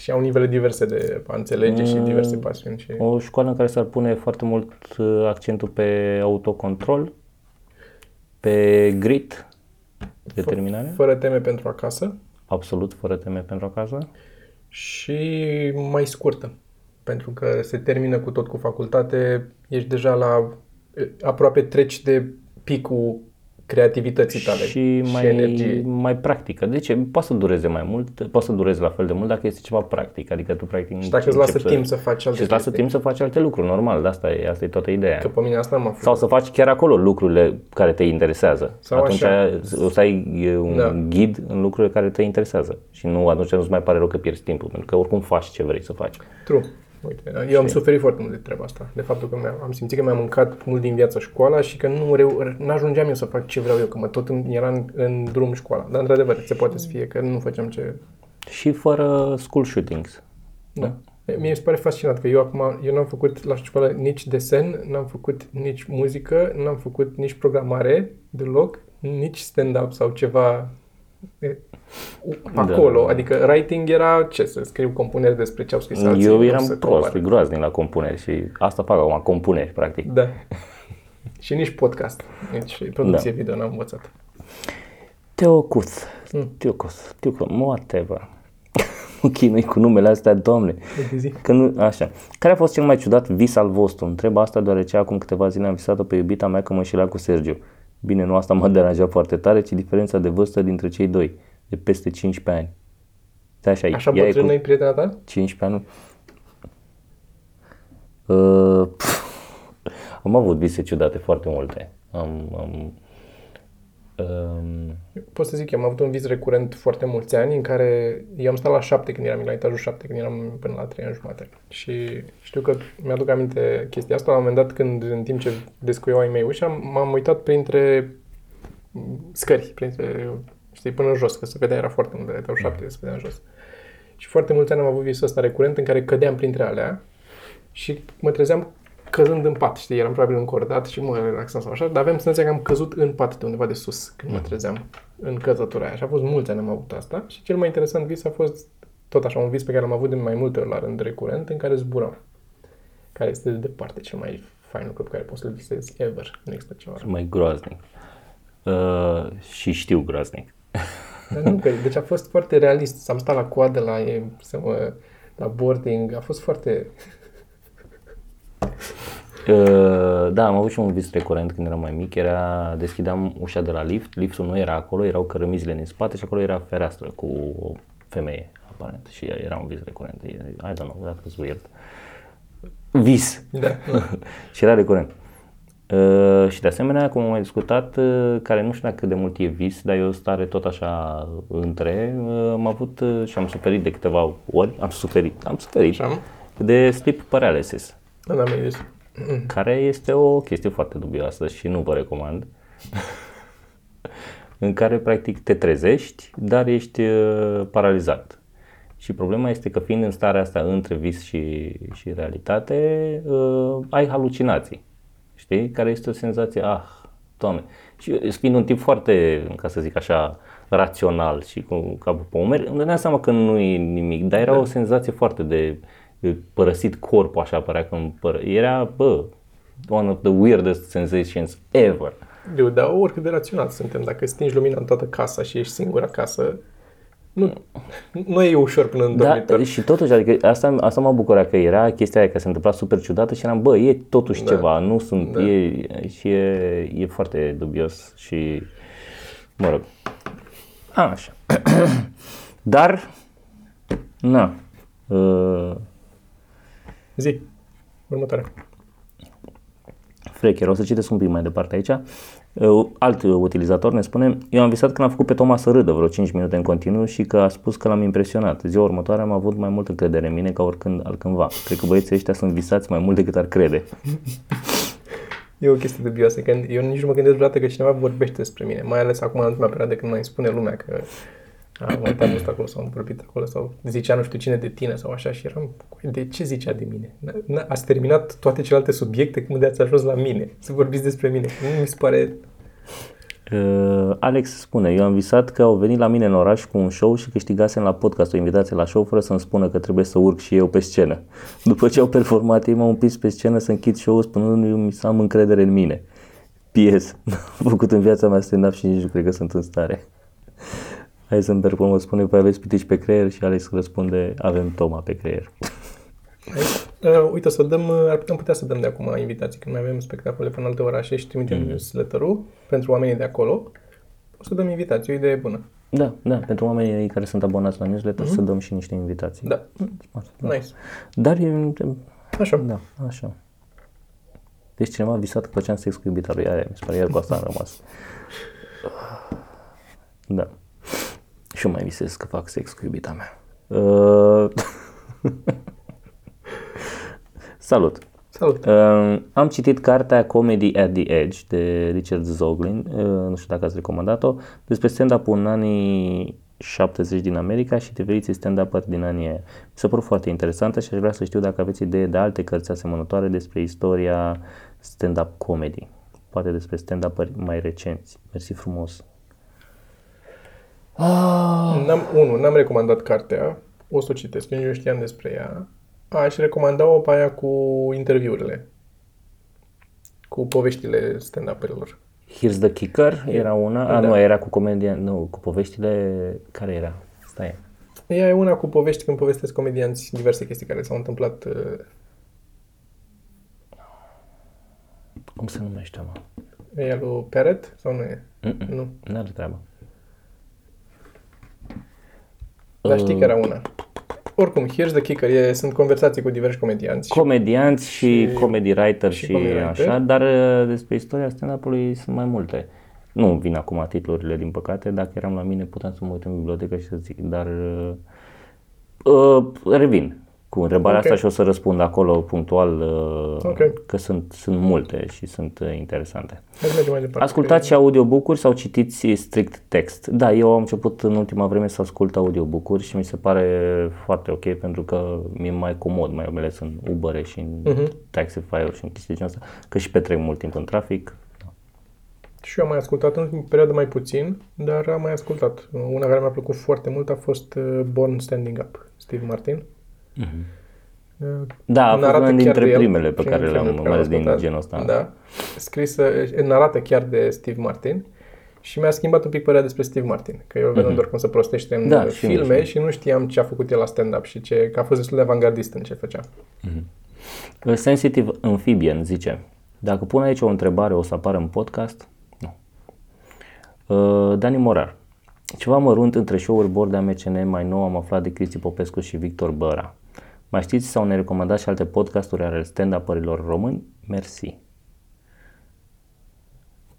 Și au nivele diverse de a înțelege și diverse pasiuni. Și... O școală în care s-ar pune foarte mult uh, accentul pe autocontrol, pe grit, determinare, Fără teme pentru acasă absolut fără teme pentru acasă. și mai scurtă. Pentru că se termină cu tot cu facultate, ești deja la aproape treci de picul creativității tale și mai, energie. mai practică. De ce? Poate să dureze mai mult, poate să dureze la fel de mult dacă este ceva practic, adică tu practic Și dacă îți lasă timp să faci și alte îți lasă chestii. timp să faci alte lucruri, normal, de asta e, asta e toată ideea. Că pe mine asta m-a făcut. Sau să faci chiar acolo lucrurile care te interesează. Sau atunci așa. o să ai e, un Da. ghid în lucrurile care te interesează. Și nu atunci nu-ți mai pare rău că pierzi timpul, pentru că oricum faci ce vrei să faci. True. Uite, eu am suferit foarte mult de treaba asta, de faptul că mi-am, am simțit că mi-am mâncat mult din viața școala și că nu reu- n-ajungeam eu să fac ce vreau eu, că mă tot în, era în, în drum școala. Dar, într-adevăr, se poate să fie că nu făceam ce... Și fără school shootings. Da. Mie mi se pare fascinant că eu acum, eu n-am făcut la școală nici desen, n-am făcut nici muzică, n-am făcut nici programare deloc, nici stand-up sau ceva e, acolo. Da. Adică writing era ce, să scriu compuneri despre ce au scris alții. Eu nu eram să prost, compar. groaznic la compuneri și asta fac acum, compuneri, practic. Da. [laughs] Și nici podcast, nici producție video n-am învățat. Teocuț, Mm. Teocuț, Teocuț, whatever. [laughs] Mă chinui cu numele astea, doamne. Uite, zi. Că nu, așa. Care a fost cel mai ciudat vis al vostru? Întreb asta deoarece acum câteva zile am visat-o pe iubita mea că mă înșela cu Sergiu. Bine, nu asta m-a deranjat foarte tare, ci diferența de vârstă dintre cei doi, de peste 15 ani. Stai așa, Așa ea e bătrână cu e prietena ta? 15 ani. Uh, pf, am avut vise ciudate foarte multe. Am, am, um, Pot să zic, eu am avut un vis recurent foarte mulți ani în care eu am stat la șapte când eram la etajul șapte, când eram până la trei ani jumate. Și știu că mi-aduc aminte chestia asta la un moment dat când în timp ce descuiau ai mei ușa, m-am uitat printre scări, printre, știi, până în jos, că se vedea, era foarte mult de la etajul șapte, se vedea în jos. Și foarte mulți ani am avut visul ăsta recurent în care cădeam printre alea și mă trezeam căzând în pat, știi, eram probabil încordat și mă relaxam sau așa, dar aveam senzația că am căzut în pat de undeva de sus când mă trezeam în căzătura aia. Și a fost mulți ani am avut asta și cel mai interesant vis a fost tot așa un vis pe care l-am avut de mai multe ori la rând recurent în care zburam. Care este de departe cel mai fain lucru pe care poți să-l visezi ever. Nu există ceva. mai groaznic. Uh, și știu groaznic. Dar nu, că, deci a fost foarte realist. Am stat la coadă la, e, să mă, la boarding, a fost foarte... [laughs] Uh, da, am avut și un vis recurent când eram mai mic, era, deschideam ușa de la lift, liftul nu era acolo, erau cărămizile din spate și acolo era fereastră cu o femeie, aparent, și era un vis recurent. I don't know, that was weird. Vis! Da. [laughs] și era recurent. Uh, și de asemenea, cum am mai discutat, uh, care nu știu dacă de mult e vis, dar e o stare tot așa între, uh, am avut uh, și am suferit de câteva ori, am suferit, am suferit Așa. de sleep paralysis Da, da, mi care este o chestie foarte dubioasă și nu vă recomand, [laughs] în care practic te trezești, dar ești uh, paralizat. Și problema este că fiind în starea asta între vis și, și realitate, uh, ai halucinații, știi? Care este o senzație, ah, doamne. Și eu, fiind un tip foarte, ca să zic așa, rațional și cu capul pe umeri, îmi dădeam seama că nu e nimic, dar era o senzație foarte de de părăsit corpul, așa părea că îmi pără. Era, bă, one of the weirdest sensations ever. Eu, dar oricât de rațional suntem, dacă stingi lumina în toată casa și ești singur acasă, nu, nu e ușor până în Da, dormitor. și totuși, adică asta, asta mă bucura că era chestia aia că se întâmpla super ciudată și eram, bă, e totuși Da. ceva, nu sunt, Da. e, și e, e foarte dubios și, mă rog, așa. [coughs] Dar, na, uh, Zi, următoarea. Frecher, o să citesc un pic mai departe aici. Uh, Alt utilizator ne spune, eu am visat că l-am făcut pe Toma să râdă vreo 5 minute în continuu și că a spus că l-am impresionat. Ziua următoare am avut mai multă credere în mine ca oricând altcândva. Cred că băieții ăștia sunt visați mai mult decât ar crede. [laughs] E o chestie dubioasă, că eu nici nu mă gândesc vreodată că cineva vorbește despre mine, mai ales acum în ultima perioadă când mai îmi spune lumea că a, uite, am fost acolo sau am vorbit acolo sau zicea nu știu cine de tine sau așa și eram, "Coi, de ce zicea de mine? N- n- Ați terminat toate celelalte subiecte, cum de ați ajuns la mine? Să vorbiți despre mine. Nu mi se pare... Uh, Alex spune, eu am visat că au venit la mine în oraș cu un show și câștigasem la podcast o invitație la show fără să-mi spună că trebuie să urc și eu pe scenă. [laughs] După ce au performat, ei m-au împins pe scenă să închid show-ul spunându-mi să am încredere în mine. PS. [laughs] Am făcut în viața mea stand-up și nici nu cred că sunt în stare. Hai să-mi performă, spune, păi aveți pitici pe creier și Alex răspunde, avem Toma pe creier. Uh, uite, să dăm, uh, ar putea, am putea să dăm de acum invitații când mai avem spectacole până în alte orașe și trimitem mm. newsletter-ul pentru oamenii de acolo. O să dăm invitații, o idee bună. Da, da, pentru oamenii care sunt abonați la newsletter să dăm și niște invitații. Da, Smart, da. nice. Dar e, Așa. Da, așa. Deci cineva a visat că făceam sex cu iubita lui aia, mi se pare, iar cu asta am rămas. Da. Și eu mai visez că fac sex cu iubita mea. Uh... [laughs] Salut! Salut! Uh, am citit cartea Comedy at the Edge de Richard Zoglin, uh, nu știu dacă ați recomandat-o, despre stand-up în anii 70 din America și diferiți stand-up din anii aia. Mi s-a părut foarte interesantă și aș vrea să știu dacă aveți idee de alte cărți asemănătoare despre istoria stand-up comedy. Poate despre stand-up mai recenți. Mersi frumos. Ah. N-am, unu, n-am recomandat cartea, o să o citesc, eu nu știam despre ea. Aș recomanda-o pe aia cu interviurile, cu poveștile stand-up-erilor. Here's the Kicker era una, da. a, nu, era cu comedia, nu, cu poveștile, care era? Stai. Ea e una cu povești când povestesc comedianți diverse chestii care s-au întâmplat. Uh... Cum se numește, mă? E lui Parrot sau nu e? Mm-mm. Nu. Nu are treabă. Dar știi că era una. Oricum, here's the kicker, e, sunt conversații cu diversi comedianți. Comedianți și, și comedy writer și, și comedy writer. așa, dar uh, despre istoria stand-up-ului sunt mai multe. Nu vin acum titlurile, din păcate, dacă eram la mine puteam să mă uit în bibliotecă și să zic, dar uh, uh, revin cu întrebarea Ok. asta și o să răspund acolo punctual, uh, Ok. că sunt, sunt multe și sunt uh, interesante. Hai să mergem mai departe. Ascultați și audiobook-uri sau citiți strict text? Da, eu am început în ultima vreme să ascult audiobook-uri și mi se pare foarte ok pentru că mi-e mai comod, mai ales în Uber și în Mhm. Taxify-uri și în chestii de genul ăsta, că și petrec mult timp în trafic. Și eu am mai ascultat în ultima perioadă mai puțin, dar am mai ascultat. Una care mi-a plăcut foarte mult a fost uh, Born Standing Up, Steve Martin. Uh, Da, a fost narată una chiar dintre de el, primele pe care primele le-am, pe mai care ales le-am din ascultat. genul ăsta. Da. Scrisă, narată chiar de Steve Martin și mi-a schimbat un pic părerea despre Steve Martin. Că eu vedeam doar cum se prostește în Mhm. Da, uh, și mie, și filme mie. și nu știam ce a făcut el la stand-up și ce, că a fost destul de avangardist în ce făcea. Uh, Sensitive Amphibian zice, dacă pun aici o întrebare o să apară în podcast? Nu. Uh, Dani Morar, ceva mărunt între show-uri bord de AMCN mai nou am aflat de Cristi Popescu și Victor Băra. Mai știți sau ne recomandați și alte podcasturi ale stand-up-ărilor români? Mersi.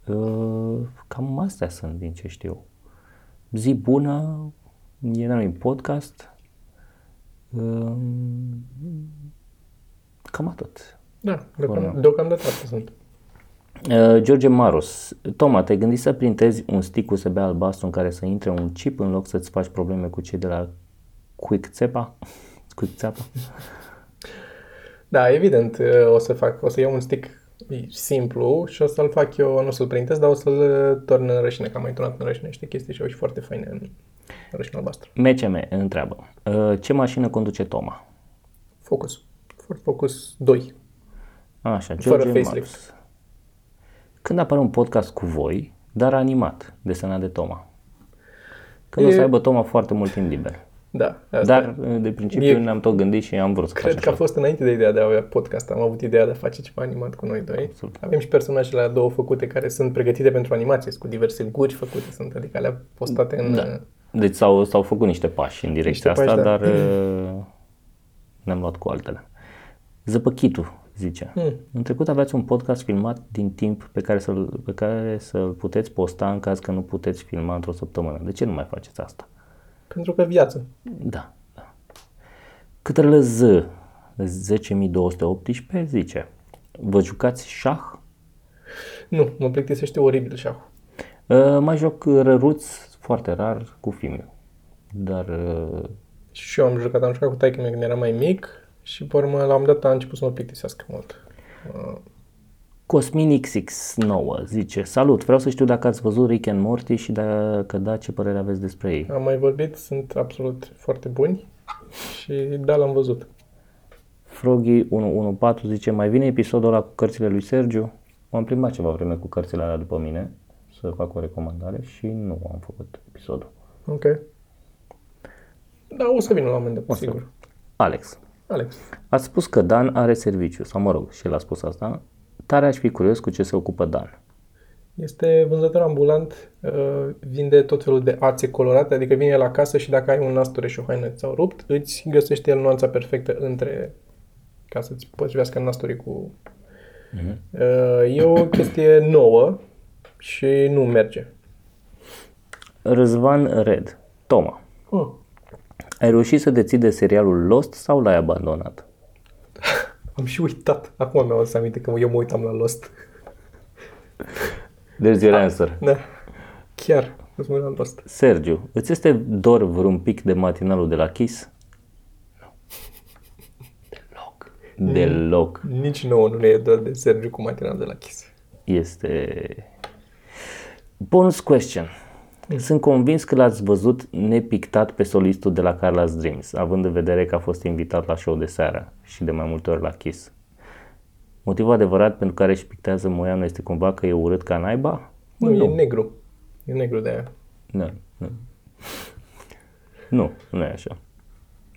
Uh, cam astea sunt din ce știu. Zi bună, e un podcast. Uh, cam atât. Da, deocam, deocamdată astea sunt. Uh, George Maros, Toma, te-ai gândit să printezi un stick USB albastru în care să intre un chip în loc să-ți faci probleme cu cei de la Quick Țepa? Quick Țepa? Da, evident, uh, o să fac, o să iau un stick simplu și o să-l fac eu, nu o să-l printez, dar o să-l torn în rășine, că am mai turnat în rășine niște chestii și au și foarte faine în rășine albastru. MCM întreabă, uh, ce mașină conduce Toma? Focus. Ford Focus 2. Așa, Fără George facelift. Maros. Când apare un podcast cu voi, dar animat, desenat de Toma? Când o să E- aibă Toma foarte mult timp liber. Da, asta. Dar, uh, de principiu, E- ne-am tot gândit și am vrut să Cred facem că a așa. fost înainte de ideea de a avea podcast. Am avut ideea de a face ceva animat cu noi doi. Absolut. Avem și personajele alea două făcute care sunt pregătite pentru animație, sunt cu diverse guri făcute, sunt adică alea postate în... Da. Deci s-au, s-au făcut niște pași în direcția Niște asta, pași, da. dar uh, ne-am luat cu altele. Zăpăchitul zice, Hmm. în trecut aveați un podcast filmat din timp pe care, să-l, pe care să-l puteți posta în caz că nu puteți filma într-o săptămână. De ce nu mai faceți asta? Pentru că viață. Da, da. Câtele Z, 10.218 zice, vă jucați șah? Nu, mă plictisește oribil șahul. Uh, mai joc răruț foarte rar cu filme. Dar uh, Și eu am jucat, am jucat cu taică când era mai mic și pe urmă la un dat a început să mă plictisească mult. Uh, Cosmin XX9 zice Salut, vreau să știu dacă ați văzut Rick and Morty și dacă da, ce părere aveți despre ei. Am mai vorbit, sunt absolut foarte buni și da, l-am văzut. Froggy114 zice Mai vine episodul ăla cu cărțile lui Sergiu? M-am plimbat ceva vreme cu cărțile alea după mine să fac o recomandare și nu am făcut episodul. Ok. Da, o să vină la un moment dat, sigur. Alex, Alex. ați spus că Dan are serviciu, sau mă rog, și el a spus asta. Tare aș fi curios cu ce se ocupă Dan. Este vânzător ambulant, uh, vinde tot felul de ațe colorate, adică vine la casă și dacă ai un nasture și o haină ți s-au rupt, îți găsește el nuanța perfectă între ca să-ți potrivească nasturii cu... Uh, E o chestie nouă și nu merge. Răzvan Red, Toma, Hmm. ai reușit să deții de serialul Lost sau l-ai abandonat? Am și uitat. Acum mi-am adus aminte că eu mă uitam la Lost. There's your answer. Da. Chiar. Răspunsul am prost. Sergiu, îți este dor vreun pic de matinalul de la Kiss? Deloc. Deloc. Nici nouă nu ne e dor de Sergiu cu matinal de la Kiss. Este... Bonus question. Sunt convins că l-ați văzut nepictat pe solistul de la Carla's Dreams, având în vedere că a fost invitat la show de seară și de mai multe ori la Kiss. Motivul adevărat pentru care își pictează Moianu este cumva că e urât ca naiba? Nu, e negru. E negru de aia. Nu, nu. Nu, nu e așa.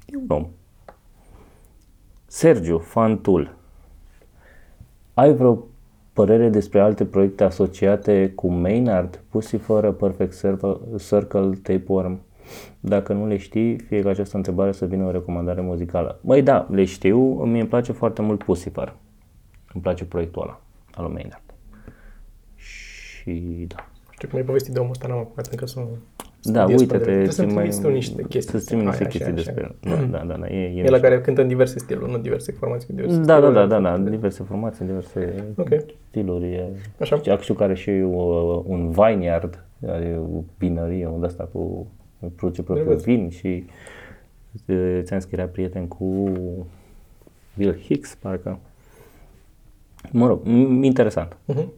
E un om. Sergiu, Fantul. Ai vreo părere despre alte proiecte asociate cu Maynard, Pussyfora, Perfect Circle, Circle Tapeworm? Dacă nu le știi, fie ca această întrebare să vină o recomandare muzicală. Măi, da, le știu, mie îmi place foarte mult Pussyfur. Îmi place proiectul ăla, al lui Maynard. Și da. Știu cum ai povestit de omul ăsta, n-am apucat încă să Da, studiez uite-te, pe el. Trebuie să-mi mai- trimiți tu niște chestii. Să-ți trimit niște Hai, chestii așa, despre așa. el. Da, da, da, da, e, e E la mișto. care cântă în diverse stiluri, nu diverse formații, cu diverse Da, da, stiluri. da, da, da, diverse formații, diverse Ok. stiluri. E. Așa. Știu- Știu care și uh, un vineyard, are o vinărie, unde asta cu produce propriul Drăguț. vin și uh, ți-am zis că era prieten cu Bill Hicks, parcă. Mă rog, m- interesant. Mhm.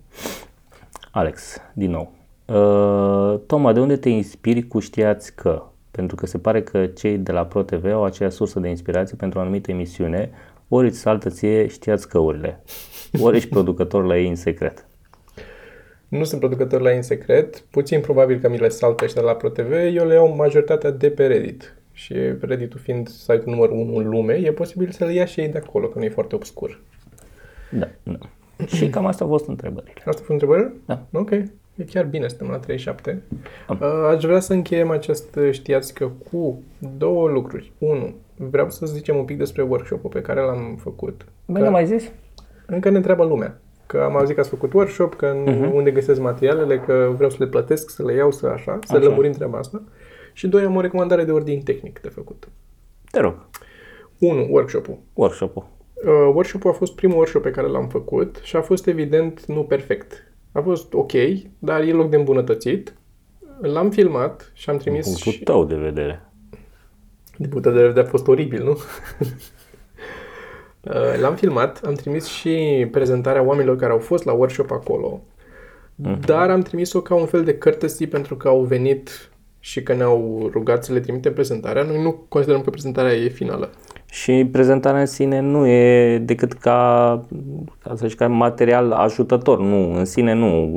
Alex, din nou. Uh, Toma, de unde te inspiri cu știați că? Pentru că se pare că cei de la ProTV au aceeași sursă de inspirație pentru o anumită emisiune, ori îți saltă ție știați căurile, ori ești producător la ei în secret. Nu sunt producător la ei în secret, puțin probabil că mi le saltă ăștia de la ProTV, eu le iau majoritatea de pe Reddit. Și Reddit-ul fiind site-ul numărul 1 în lume, e posibil să le ia și ei de acolo, că nu e foarte obscur. Da, da. Și cam asta au fost întrebările. Asta a fost întrebarea? Da. Ok. E chiar bine, suntem la 37. Am. Uh, Aș vrea să încheiem acest uh, știați că cu două lucruri. Unu, vreau să zicem un pic despre workshop-ul pe care l-am făcut. Bine, n-am mai zis? Încă ne întreabă lumea. Că am auzit că ați făcut workshop, că uh-huh. unde găsesc materialele, că vreau să le plătesc, să le iau, să așa, să Așa. lămurim treaba asta. Și doi, am o recomandare de ordin tehnic de făcut. Te rog, 1. Workshop-ul. workshop-ul. Uh, workshop-ul a fost primul workshop pe care l-am făcut și a fost evident nu perfect. A fost ok, dar e loc de îmbunătățit. L-am filmat și am trimis Punctul și... tău de vedere. De putea de vedere a fost oribil, nu? [laughs] Uh, L-am filmat, am trimis și prezentarea oamenilor care au fost la workshop acolo, dar am trimis-o ca un fel de courtesy pentru că au venit și că ne-au rugat să le trimitem prezentarea. Noi nu considerăm că prezentarea e finală. Și prezentarea în sine nu e decât ca, ca să zic, ca material ajutător. Nu, în sine nu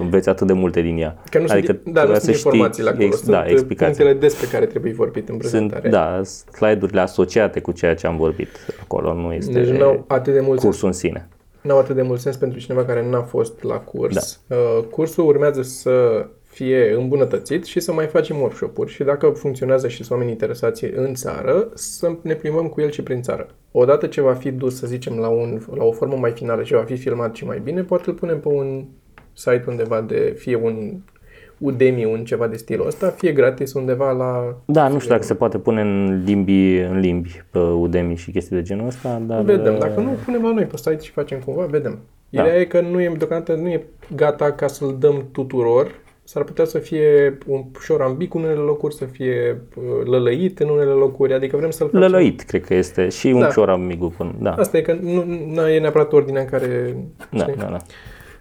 înveți atât de multe din ea. Că nu adică sunt, da, nu trebuie sunt informațiile acolo, ex, sunt da, uh, explicații. punctele despre care trebuie vorbit în Sunt, prezentare. da, slide-urile asociate cu ceea ce am vorbit acolo. Nu este Deci n-au atât de mult sens cursul în sine. n-au atât de mult sens pentru cineva care n-a fost la curs. Da. Uh, cursul urmează să fie îmbunătățit și să mai facem workshop-uri și dacă funcționează și sunt oameni interesați în țară, să ne plimbăm cu el și prin țară. Odată ce va fi dus, să zicem, la, un, la o formă mai finală și va fi filmat și mai bine, poate îl punem pe un site undeva de, fie un Udemy, un ceva de stilul ăsta, fie gratis undeva la... Da, nu știu dacă se poate pune în limbi, în limbi pe Udemy și chestii de genul ăsta, dar... Vedem, dacă nu, punem la noi pe site și facem cumva, vedem. Da. Ideea e că nu e, deocamdată nu e gata ca să-l dăm tuturor. S-ar putea să fie un ușor ambic în unele locuri, să fie uh, lălăit în unele locuri, adică vrem să-l facem. Lălăit, cred că este. Și un Da. pior amigul până. Da, Asta e că nu, nu e neapărat ordinea în care... da, știi? da, da.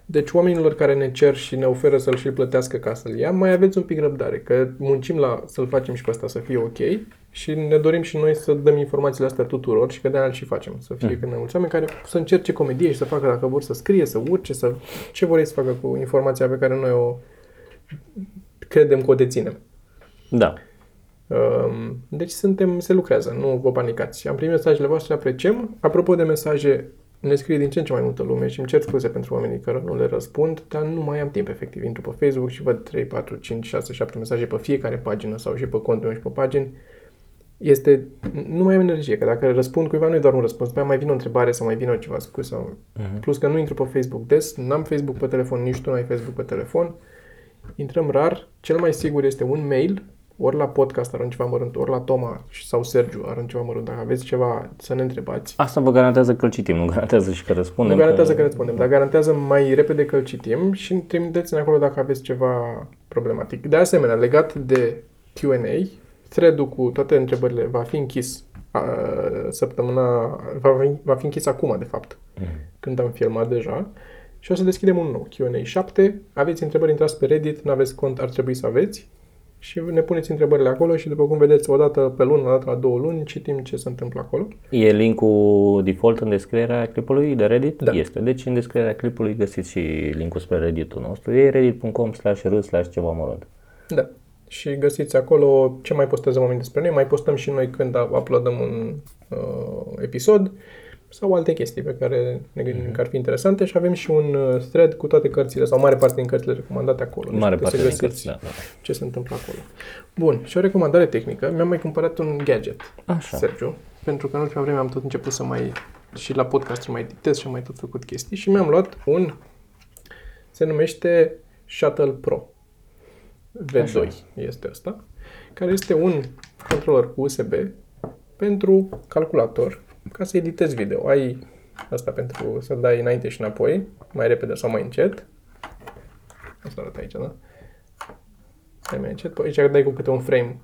Deci oamenilor care ne cer și ne oferă să-l și plătească ca să-l ia, mai aveți un pic răbdare, că muncim la să-l facem și pe asta să fie ok și ne dorim și noi să dăm informațiile astea tuturor și că de-aia îl și facem. Să fie Mm. cât mai mulți oameni care să încerce comedie și să facă dacă vor să scrie, să urce, să ce vor ei să facă cu informația pe care noi o credem că o deținem. Da. Um, Deci suntem, se lucrează, nu vă panicați. Am primit mesajele voastre, apreciem. Apropo de mesaje, ne scrie din ce în ce mai multă lume și îmi cer scuze pentru oamenii care nu le răspund, dar nu mai am timp efectiv. Intru pe Facebook și văd 3, 4, 5, 6, 7 mesaje pe fiecare pagină sau și pe contul meu și pe pagini. Este, nu mai am energie, că dacă răspund cuiva nu e doar un răspuns, mai mai vine o întrebare sau mai vine o ceva scurs sau... Mhm. Plus că nu intru pe Facebook des, n-am Facebook pe telefon, nici tu nu ai Facebook pe telefon. Intrăm rar, cel mai sigur este un mail ori la podcast arunc ceva mărunt, ori la Toma sau Sergiu arunc ceva mărunt. Dacă aveți ceva să ne întrebați, Asta vă garantează că îl citim, nu garantează și că răspundem. nu garantează că răspundem, dar garantează mai repede că îl citim și trimiteți-ne acolo dacă aveți ceva problematic. De asemenea, legat de Q&A, thread-ul cu toate întrebările va fi închis a, săptămâna, va fi, va fi închis acum, de fapt, Mm. când am filmat deja. Și o să deschidem un nou Q&A 7. Aveți întrebări, intrați pe Reddit, nu aveți cont, ar trebui să aveți. Și ne puneți întrebările acolo și după cum vedeți, o dată pe lună, o dată la două luni, citim ce se întâmplă acolo. E linkul default în descrierea clipului de Reddit? Da. Este. Deci în descrierea clipului găsiți și linkul spre Reddit-ul nostru. E reddit.com slash r slash ceva mărunt. Da. Și găsiți acolo ce mai postăm oamenii despre noi. Mai postăm și noi când uploadăm un uh, episod sau alte chestii pe care ne gândim că ar fi interesante și avem și un uh, thread cu toate cărțile sau mare parte din cărțile recomandate acolo. Deci Mare puteți parte să din găsiți cărți, da, da. ce se întâmplă acolo. Bun, și o recomandare tehnică. Mi-am mai cumpărat un gadget, Așa. Sergiu, pentru că în ultima vreme am tot început să mai și la podcast mai editez și am mai tot făcut chestii și mi-am luat un se numește Shuttle Pro. V2 Așa. este ăsta, care este un controller cu USB pentru calculator ca să editezi video. Ai asta pentru să dai înainte și înapoi, mai repede sau mai încet. Asta arată aici, da? Mai, mai încet. Păi Aici dai cu câte un frame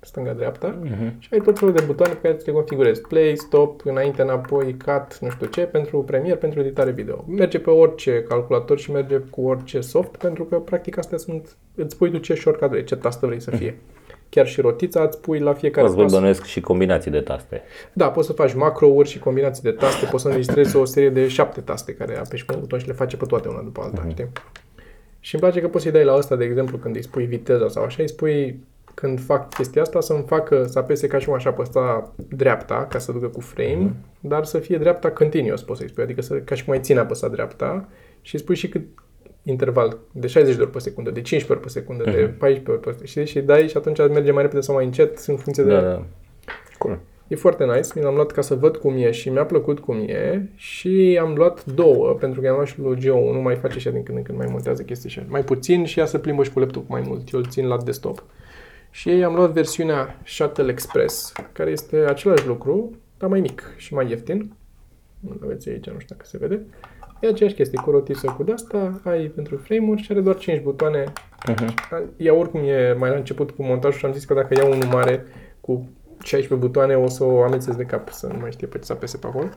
stânga-dreapta Mhm. și ai tot felul de butoane pe care ți le configurezi. Play, stop, înainte, înapoi, cut, nu știu ce, pentru Premiere, pentru editare video. Merge pe orice calculator și merge cu orice soft, pentru că practic astea sunt, îți pui tu ce shortcut vrei, ce tastă vrei să fie. Chiar și rotița îți pui la fiecare Poți vă pas. bănuiesc și combinații de taste. Da, poți să faci macro-uri și combinații de taste, poți să înregistrezi o serie de șapte taste care apeși pe un buton și le face pe toate una după alta, Mhm. știi? Și îmi place că poți să-i dai la ăsta, de exemplu, când îi spui viteza sau așa, îi spui când fac chestia asta să-mi facă, să apese ca și cum așa pe asta dreapta, ca să ducă cu frame, Mhm. dar să fie dreapta continuous, poți să-i spui, adică să, ca și cum ai ține apăsat dreapta și îi spui și cât interval de 60 de ori pe secundă, de 15 ori pe secundă, de Mhm. 14 ori pe secundă, știi? Și dai și atunci merge mai repede sau mai încet, în funcție de Da, da. Cool. E foarte nice, mi l-am luat ca să văd cum e și mi-a plăcut cum e și am luat două, pentru că am luat și lui Geo, nu mai face și ea din când în când, mai montează chestii și mai puțin și ea se plimbă și cu laptop mai mult, eu îl țin la desktop. Și ei am luat versiunea Shuttle Express, care este același lucru, dar mai mic și mai ieftin. Nu aveți aici, nu știu dacă se vede. E aceeași chestie, cu rotiță cu de-asta, ai pentru frame-uri și are doar 5 butoane Mhm. ea oricum e mai la început cu montajul și am zis că dacă iau unul mare cu 16 butoane o să o amețesc de cap să nu mai știe pe ce să apese pe acolo.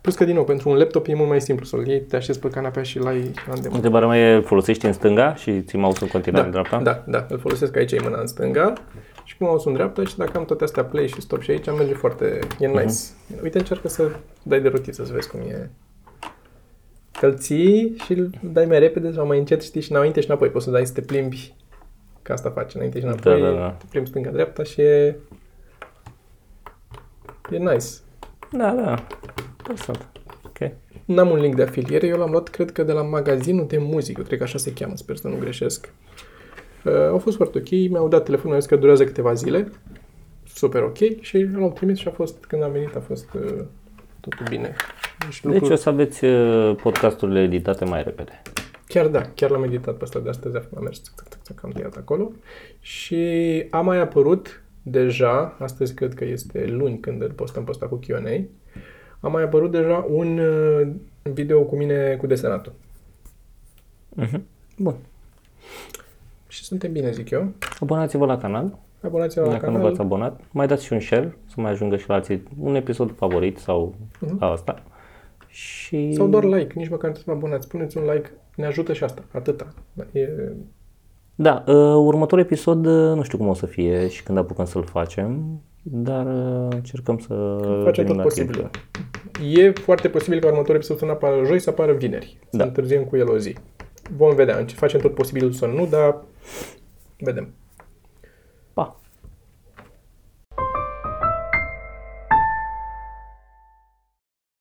Plus că, din nou, pentru un laptop e mult mai simplu să-l iei, te așezi pe canapea și l-ai la îndemână. Întrebarea mea e, folosești în stânga și ții mouse în continuare în dreapta? da, da, îl folosesc aici, e mâna în stânga și cu mouse în dreapta și dacă am toate astea play și stop și aici, merge foarte, e nice. Mhm. Uite, încearcă să dai de rotiță să vezi cum e. Că îl ții și îl dai mai repede sau mai încet, știi, și înainte și înapoi. Poți să dai să te plimbi, că asta faci, înainte și înapoi, Da, da, da. te plimbi stânga-dreapta și e... E nice. Da, da. Interesant. Ok. N-am un link de afiliere, eu l-am luat, cred că, de la magazinul de muzică, cred că așa se cheamă, sper să nu greșesc. Uh, au fost foarte ok, mi-au dat telefonul, mi-au zis că durează câteva zile, super ok, și l-au trimis și a fost, când am venit, a fost uh, totul bine. Deci, Deci lucrul, o să aveți uh, podcasturile editate mai repede. chiar da, chiar l-am editat pe ăsta de astăzi, am mers, țc, țc, țc, am tăiat acolo. Și a mai apărut deja, astăzi cred că este luni când îl postăm pe ăsta cu Q&A, a mai apărut deja un uh, video cu mine cu desenatul. Mhm. Bun. Și suntem bine, zic eu. Abonați-vă la canal, Abonați-vă la dacă nu canal. v-ați abonat. Mai dați și un share, să mai ajungă și la alții un episod favorit sau Mhm. asta. Și... Sau doar like, nici măcar nu trebuie să vă abonați. Puneți un like, ne ajută și asta, atâta. E... Da, uh, următorul episod uh, nu știu cum o să fie și când apucăm să-l facem, dar uh, încercăm să Facem venim tot la timp. posibil. E foarte posibil ca următorul episod să nu apară joi, să apară vineri. Să Da. întârziem cu el o zi. Vom vedea. Facem tot posibilul să nu, dar vedem.